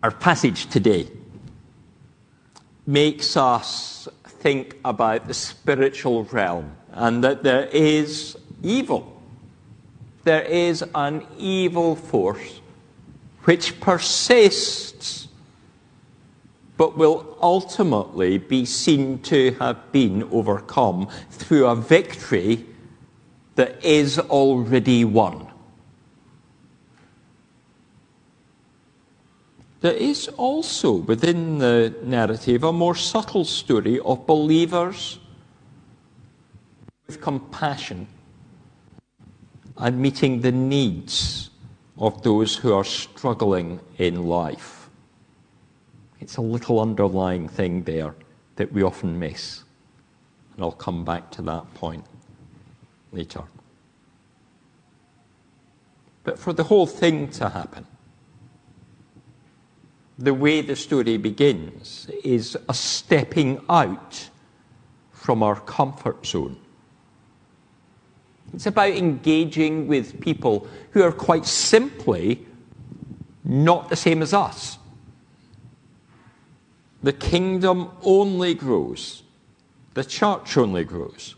Our passage today makes us think about the spiritual realm and that there is evil. There is an evil force which persists but will ultimately be seen to have been overcome through a victory that is already won. There is also within the narrative a more subtle story of believers with compassion and meeting the needs of those who are struggling in life. It's a little underlying thing there that we often miss. And I'll come back to that point later. But for the whole thing to happen, the way the story begins is a stepping out from our comfort zone. It's about engaging with people who are quite simply not the same as us. The kingdom only grows, the church only grows,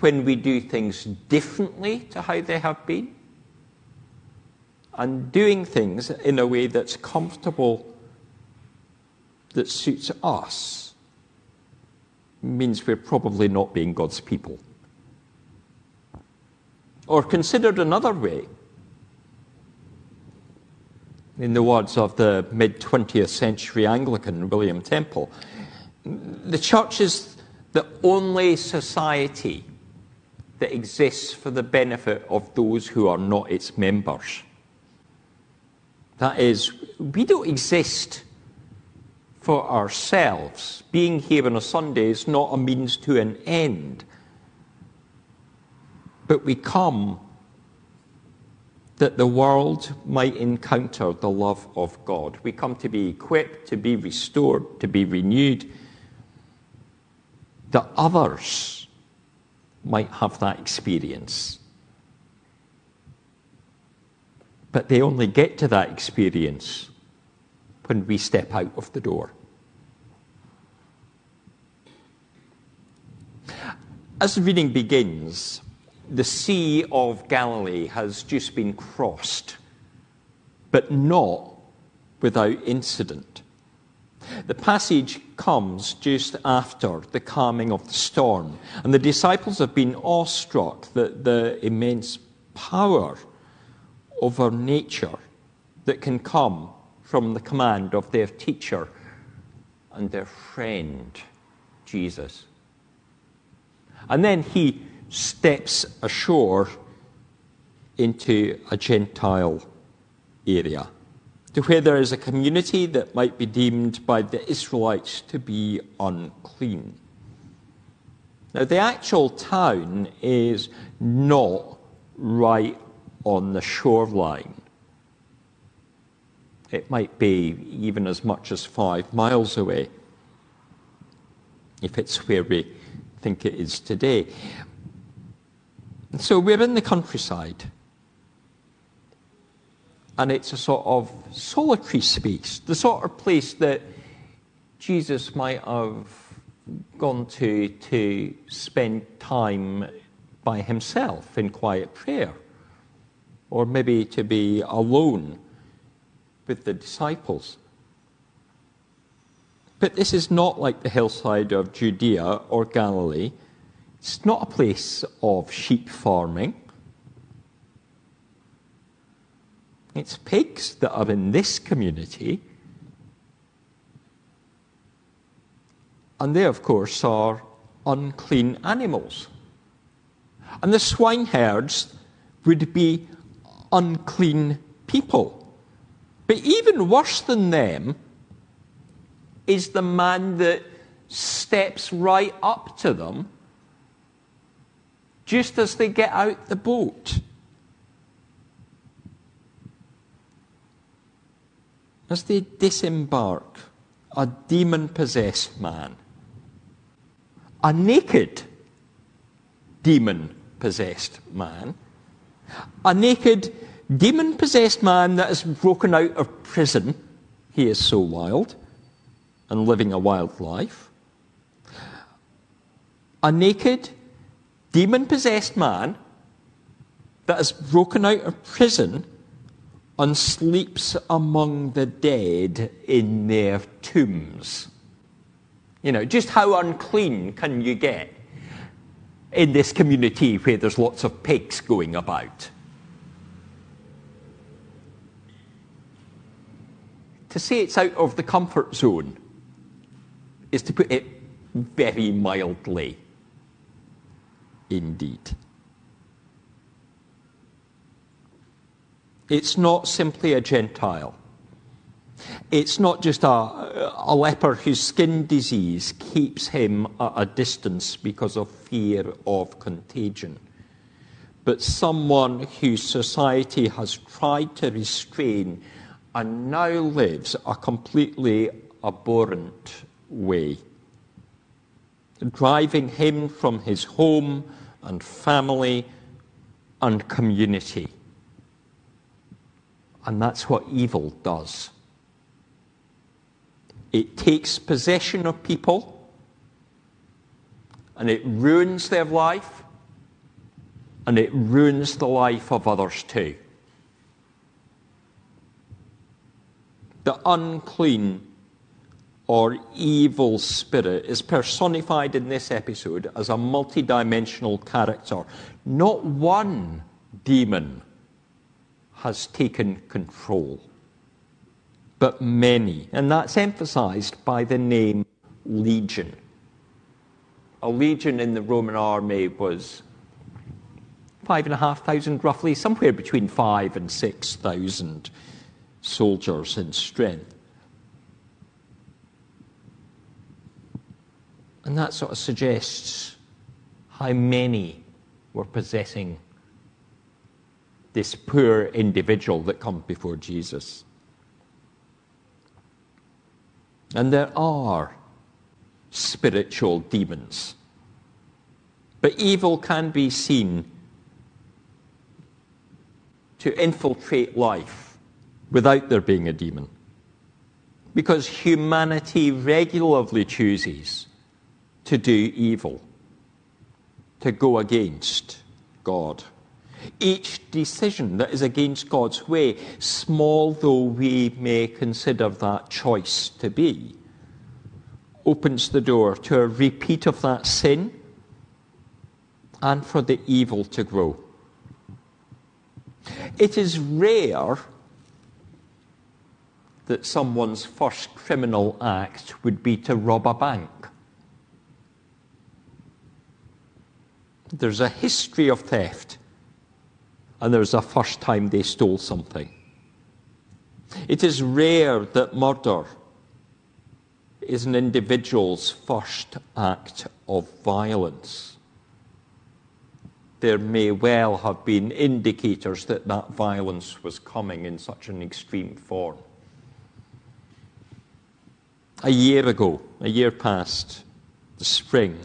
when we do things differently to how they have been and doing things in a way that's comfortable that suits us means we're probably not being God's people. Or considered another way, in the words of the mid 20th century Anglican William Temple, the church is the only society that exists for the benefit of those who are not its members. That is, we don't exist for ourselves. Being here on a Sunday is not a means to an end. But we come that the world might encounter the love of God. We come to be equipped, to be restored, to be renewed, that others might have that experience. But they only get to that experience when we step out of the door. As the reading begins, the Sea of Galilee has just been crossed, but not without incident. The passage comes just after the calming of the storm, and the disciples have been awestruck that the immense power over nature that can come from the command of their teacher and their friend, Jesus. And then he steps ashore into a Gentile area, to where there is a community that might be deemed by the Israelites to be unclean. Now, the actual town is not right on the shoreline. It might be even as much as five miles away, if it's where we think it is today. So we're in the countryside. And it's a sort of solitary space, the sort of place that Jesus might have gone to to spend time by himself in quiet prayer, or maybe to be alone with the disciples. But this is not like the hillside of Judea or Galilee. It's not a place of sheep farming. It's pigs that are in this community. And they, of course, are unclean animals. And the swineherds would be unclean people. But even worse than them is the man that steps right up to them just as they get out the boat. As they disembark, a demon possessed man, a naked demon possessed man, a naked demon possessed man that has broken out of prison he is so wild and living a wild life. A naked, demon possessed man that has broken out of prison and sleeps among the dead in their tombs. You know, just how unclean can you get in this community where there's lots of pigs going about? To say it's out of the comfort zone is to put it very mildly indeed. It's not simply a Gentile. It's not just a, a leper whose skin disease keeps him at a distance because of fear of contagion, but someone whose society has tried to restrain and now lives a completely abhorrent way, driving him from his home and family and community. And that's what evil does. It takes possession of people and it ruins their life and it ruins the life of others too. The unclean or evil spirit is personified in this episode as a multidimensional character. Not one demon has taken control, but many. And that's emphasized by the name legion. A legion in the Roman army was five and a half thousand, roughly, somewhere between five and six thousand soldiers in strength. And that sort of suggests how many were possessing this poor individual that comes before Jesus. And there are spiritual demons. But evil can be seen to infiltrate life without there being a demon. Because humanity regularly chooses to do evil, to go against God. Each decision that is against God's way, small though we may consider that choice to be, opens the door to a repeat of that sin and for the evil to grow. It is rare that someone's first criminal act would be to rob a bank. There's a history of theft and there's a first time they stole something. It is rare that murder is an individual's first act of violence. There may well have been indicators that that violence was coming in such an extreme form. A year ago, a year past, the spring,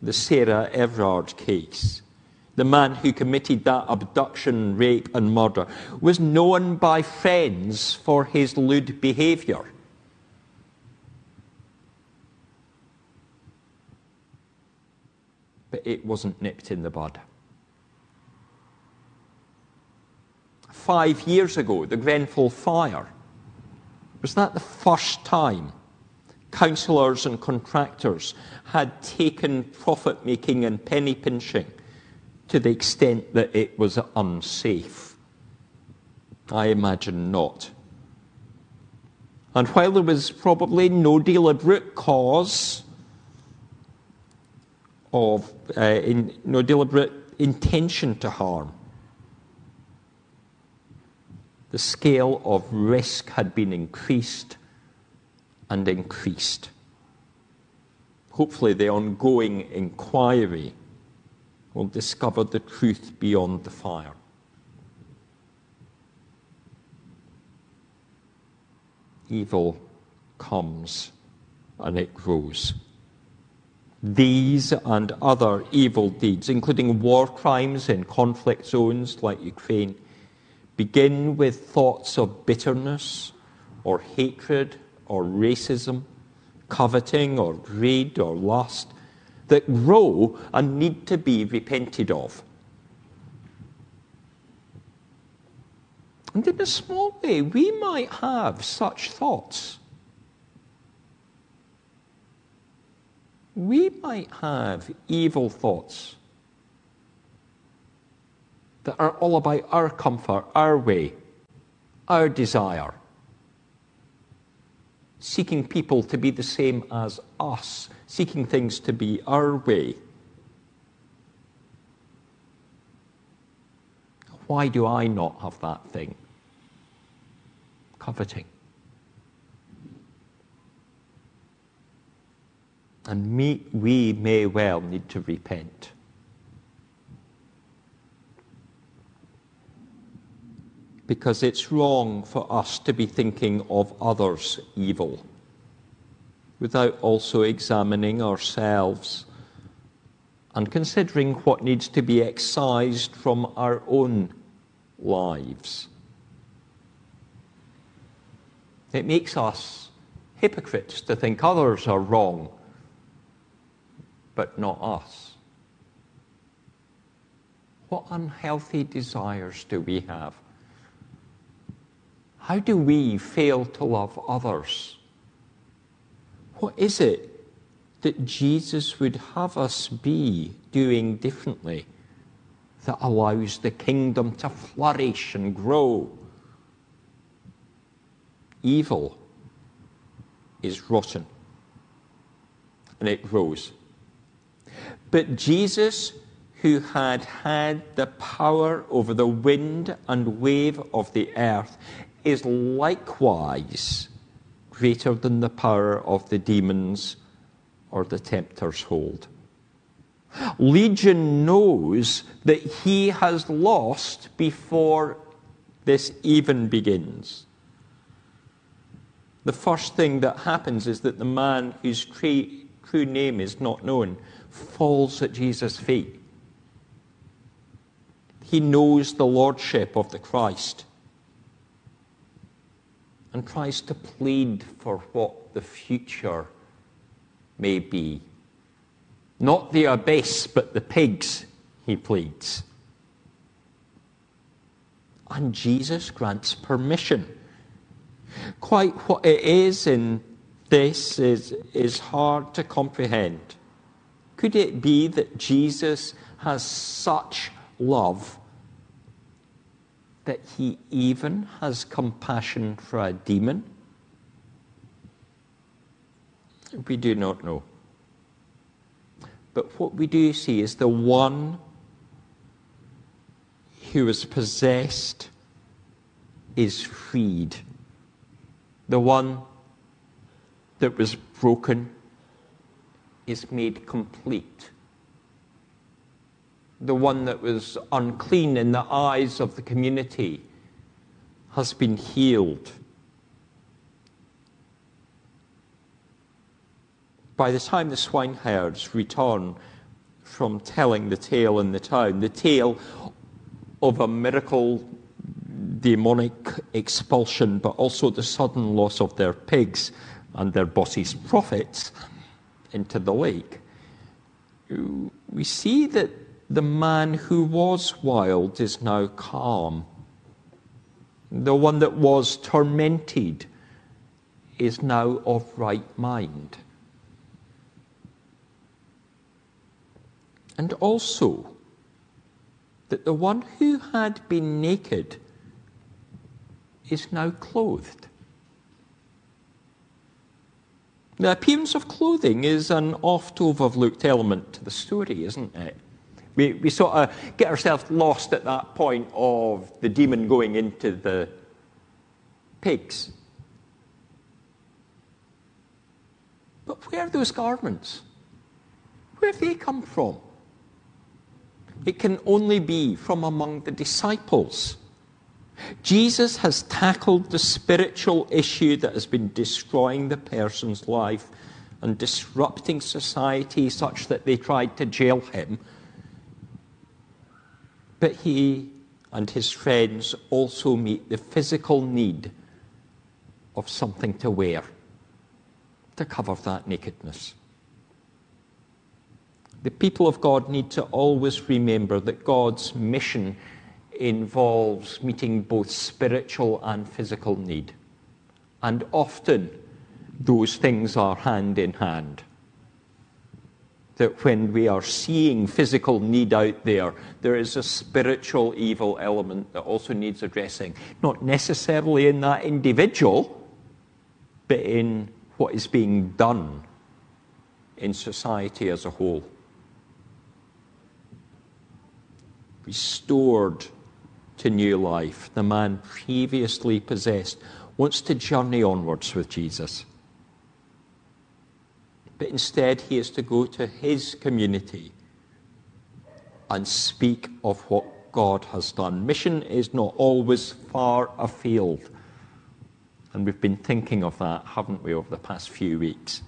the Sarah Everard case the man who committed that abduction, rape, and murder, was known by friends for his lewd behaviour. But it wasn't nipped in the bud. Five years ago, the Grenfell fire, was that the first time councillors and contractors had taken profit making and penny pinching to the extent that it was unsafe? I imagine not. And while there was probably no deliberate cause of, uh, in, no deliberate intention to harm, the scale of risk had been increased and increased. Hopefully, the ongoing inquiry will discover the truth beyond the fire. Evil comes and it grows. These and other evil deeds, including war crimes in conflict zones like Ukraine, begin with thoughts of bitterness or hatred or racism, coveting or greed or lust that grow and need to be repented of. And in a small way, we might have such thoughts. We might have evil thoughts that are all about our comfort, our way, our desire, seeking people to be the same as us, seeking things to be our way. Why do I not have that thing? Coveting. And me, we may well need to repent. Because it's wrong for us to be thinking of others evil without also examining ourselves and considering what needs to be excised from our own lives. It makes us hypocrites to think others are wrong, but not us. What unhealthy desires do we have? How do we fail to love others? What is it that Jesus would have us be doing differently that allows the kingdom to flourish and grow? Evil is rotten and it grows. But Jesus, who had had the power over the wind and wave of the earth, is likewise greater than the power of the demons or the tempter's hold. Legion knows that he has lost before this even begins. The first thing that happens is that the man whose true name is not known falls at Jesus' feet. He knows the lordship of the Christ and tries to plead for what the future may be. Not the abyss, but the pigs, he pleads. And Jesus grants permission. Quite what it is in this is, is hard to comprehend. Could it be that Jesus has such love that he even has compassion for a demon? We do not know. But what we do see is the one who is possessed is freed. The one that was broken is made complete the one that was unclean in the eyes of the community, has been healed. By the time the swineherds return from telling the tale in the town, the tale of a miracle demonic expulsion, but also the sudden loss of their pigs and their boss's profits into the lake, we see that the man who was wild is now calm. The one that was tormented is now of right mind. And also, that the one who had been naked is now clothed. The appearance of clothing is an oft overlooked element to the story, isn't it? We, we sort of get ourselves lost at that point of the demon going into the pigs. But where are those garments? Where have they come from? It can only be from among the disciples. Jesus has tackled the spiritual issue that has been destroying the person's life and disrupting society such that they tried to jail him but he and his friends also meet the physical need of something to wear to cover that nakedness. The people of God need to always remember that God's mission involves meeting both spiritual and physical need. And often those things are hand in hand. That when we are seeing physical need out there, there is a spiritual evil element that also needs addressing. Not necessarily in that individual, but in what is being done in society as a whole. Restored to new life, the man previously possessed wants to journey onwards with Jesus. But instead, he is to go to his community and speak of what God has done. Mission is not always far afield. And we've been thinking of that, haven't we, over the past few weeks?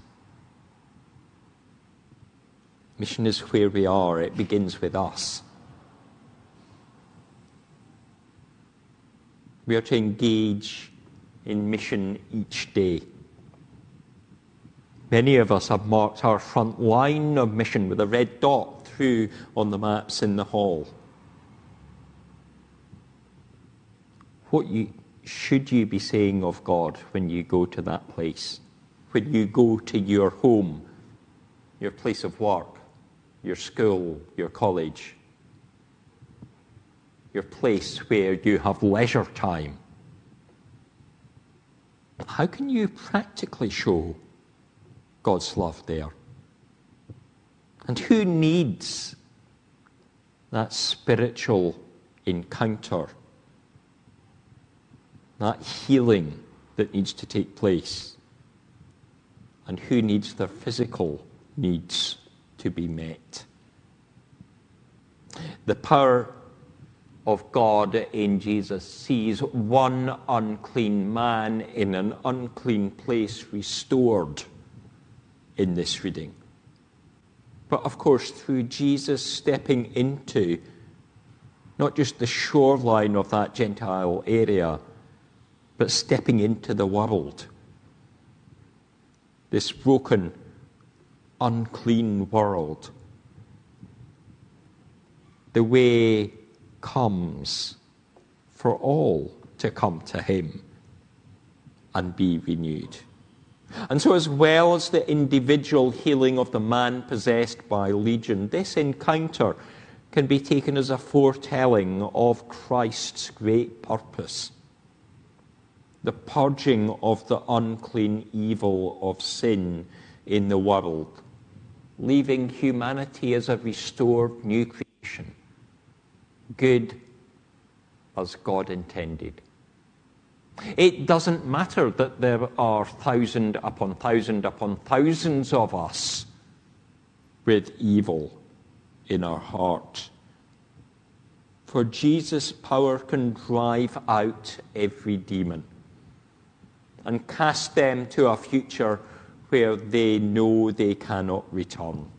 Mission is where we are, it begins with us. We are to engage in mission each day. Many of us have marked our front line of mission with a red dot through on the maps in the hall. What you, should you be saying of God when you go to that place? When you go to your home, your place of work, your school, your college, your place where you have leisure time? How can you practically show God's love there? And who needs that spiritual encounter that healing that needs to take place, and who needs their physical needs to be met. The power of God in Jesus sees one unclean man in an unclean place restored in this reading. But of course, through Jesus stepping into not just the shoreline of that Gentile area, but stepping into the world. This broken, unclean world. The way comes for all to come to Him and be renewed. And so, as well as the individual healing of the man possessed by legion, this encounter can be taken as a foretelling of Christ's great purpose the purging of the unclean evil of sin in the world, leaving humanity as a restored new creation, good as God intended. It doesn't matter that there are thousand upon thousand upon thousands of us with evil in our heart. For Jesus' power can drive out every demon and cast them to a future where they know they cannot return.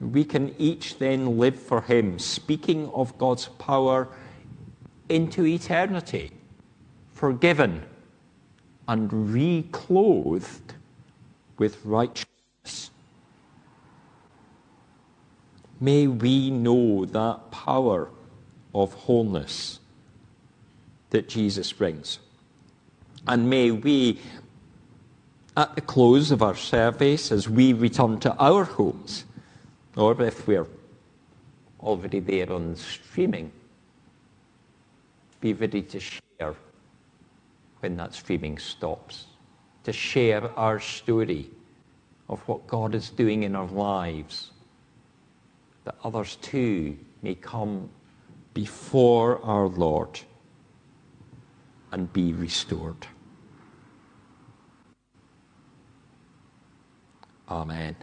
We can each then live for Him, speaking of God's power into eternity, forgiven and reclothed with righteousness. May we know that power of wholeness that Jesus brings. And may we, at the close of our service, as we return to our homes, or if we're already there on streaming, be ready to share when that streaming stops, to share our story of what God is doing in our lives, that others too may come before our Lord and be restored. Amen.